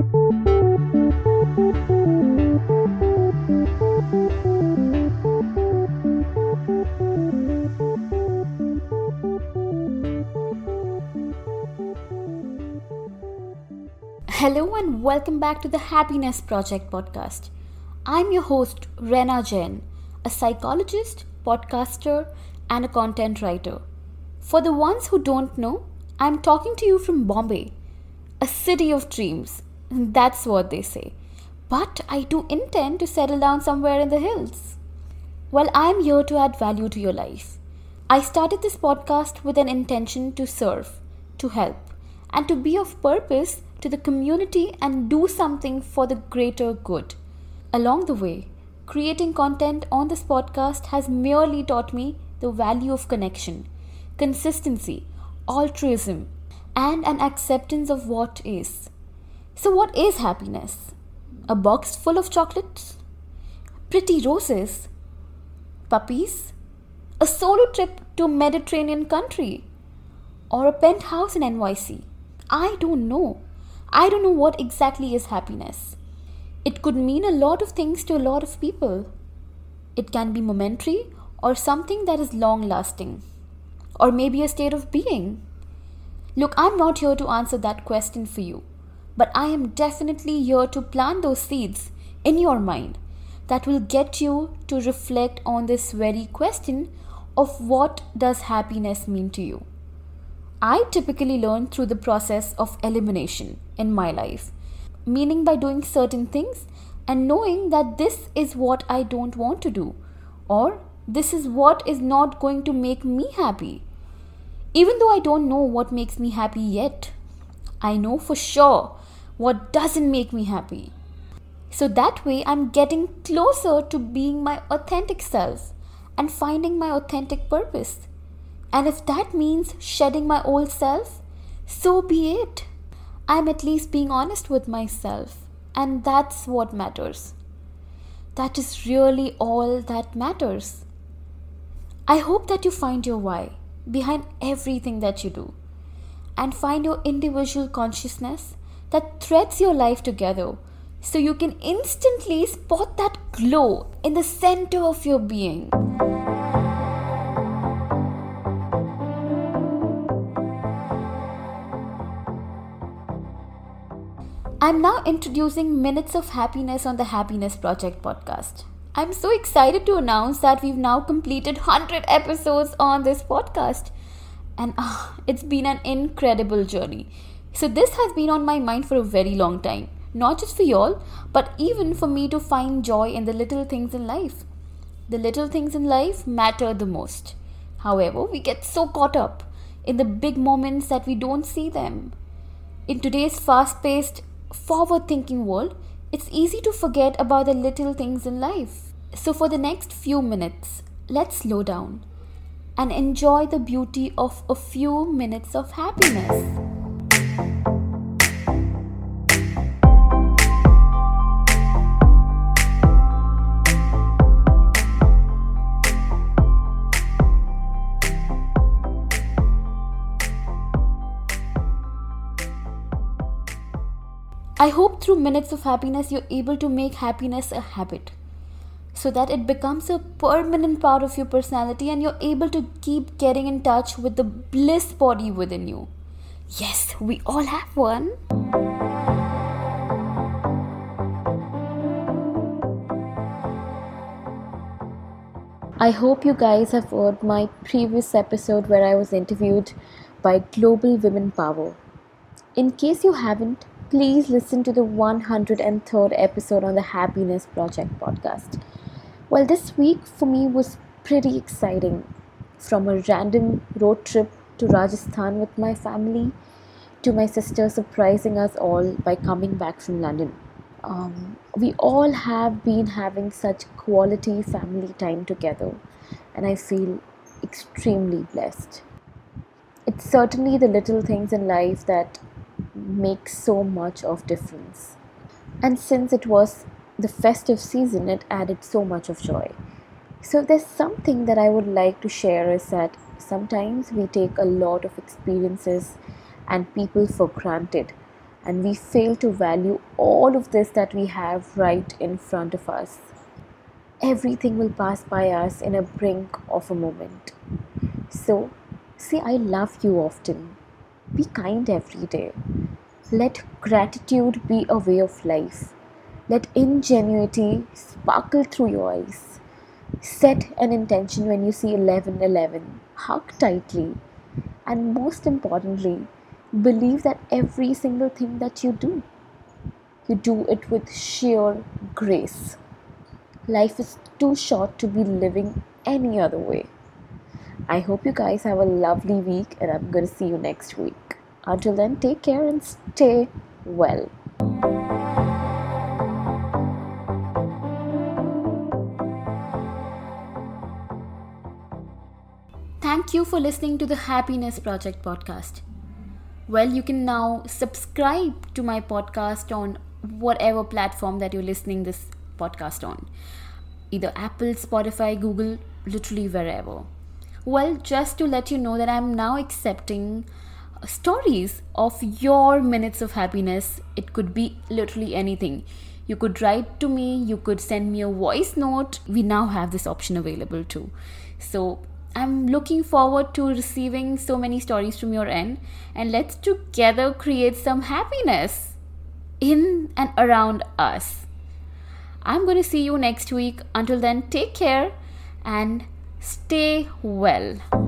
Hello and welcome back to the Happiness Project podcast. I'm your host, Rena Jain, a psychologist, podcaster, and a content writer. For the ones who don't know, I'm talking to you from Bombay, a city of dreams. That's what they say. But I do intend to settle down somewhere in the hills. Well, I'm here to add value to your life. I started this podcast with an intention to serve, to help, and to be of purpose to the community and do something for the greater good. Along the way, creating content on this podcast has merely taught me the value of connection, consistency, altruism, and an acceptance of what is. So, what is happiness? A box full of chocolates? Pretty roses? Puppies? A solo trip to a Mediterranean country? Or a penthouse in NYC? I don't know. I don't know what exactly is happiness. It could mean a lot of things to a lot of people. It can be momentary or something that is long lasting, or maybe a state of being. Look, I'm not here to answer that question for you, but I am definitely here to plant those seeds in your mind that will get you to reflect on this very question of what does happiness mean to you. I typically learn through the process of elimination in my life, meaning by doing certain things and knowing that this is what I don't want to do, or this is what is not going to make me happy. Even though I don't know what makes me happy yet, I know for sure what doesn't make me happy. So that way, I'm getting closer to being my authentic self and finding my authentic purpose. And if that means shedding my old self, so be it. I'm at least being honest with myself, and that's what matters. That is really all that matters. I hope that you find your why behind everything that you do and find your individual consciousness that threads your life together so you can instantly spot that glow in the center of your being. I'm now introducing Minutes of Happiness on the Happiness Project podcast. I'm so excited to announce that we've now completed 100 episodes on this podcast. And it's been an incredible journey. So, this has been on my mind for a very long time. Not just for y'all, but even for me to find joy in the little things in life. The little things in life matter the most. However, we get so caught up in the big moments that we don't see them. In today's fast paced, forward thinking world, it's easy to forget about the little things in life. So, for the next few minutes, let's slow down and enjoy the beauty of a few minutes of happiness. I hope through Minutes of Happiness you're able to make happiness a habit so that it becomes a permanent part of your personality and you're able to keep getting in touch with the bliss body within you. Yes, we all have one. I hope you guys have heard my previous episode where I was interviewed by Global Women Power. In case you haven't, please listen to the 103rd episode on the Happiness Project podcast. Well, this week for me was pretty exciting. From a random road trip to Rajasthan with my family to my sister surprising us all by coming back from London. Um, we all have been having such quality family time together, and I feel extremely blessed. It's certainly the little things in life that makes so much of difference. And since it was the festive season, it added so much of joy. So there's something that I would like to share is that sometimes we take a lot of experiences and people for granted and we fail to value all of this that we have right in front of us. Everything will pass by us in a brink of a moment. So, say I love you often. Be kind every day. Let gratitude be a way of life. Let ingenuity sparkle through your eyes. Set an intention when you see 1111. Hug tightly. And most importantly, believe that every single thing that you do, you do it with sheer grace. Life is too short to be living any other way. I hope you guys have a lovely week, and I'm going to see you next week. Until then, take care and stay well. Thank you for listening to the Happiness Project podcast. Well, you can now subscribe to my podcast on whatever platform that you're listening this podcast on. Either Apple, Spotify, Google, literally wherever. Well, just to let you know that I'm now accepting stories of your minutes of happiness. It could be literally anything. You could write to me, you could send me a voice note. We now have this option available too. So I'm looking forward to receiving so many stories from your end and let's together create some happiness in and around us. I'm going to see you next week. Until then, take care and stay well.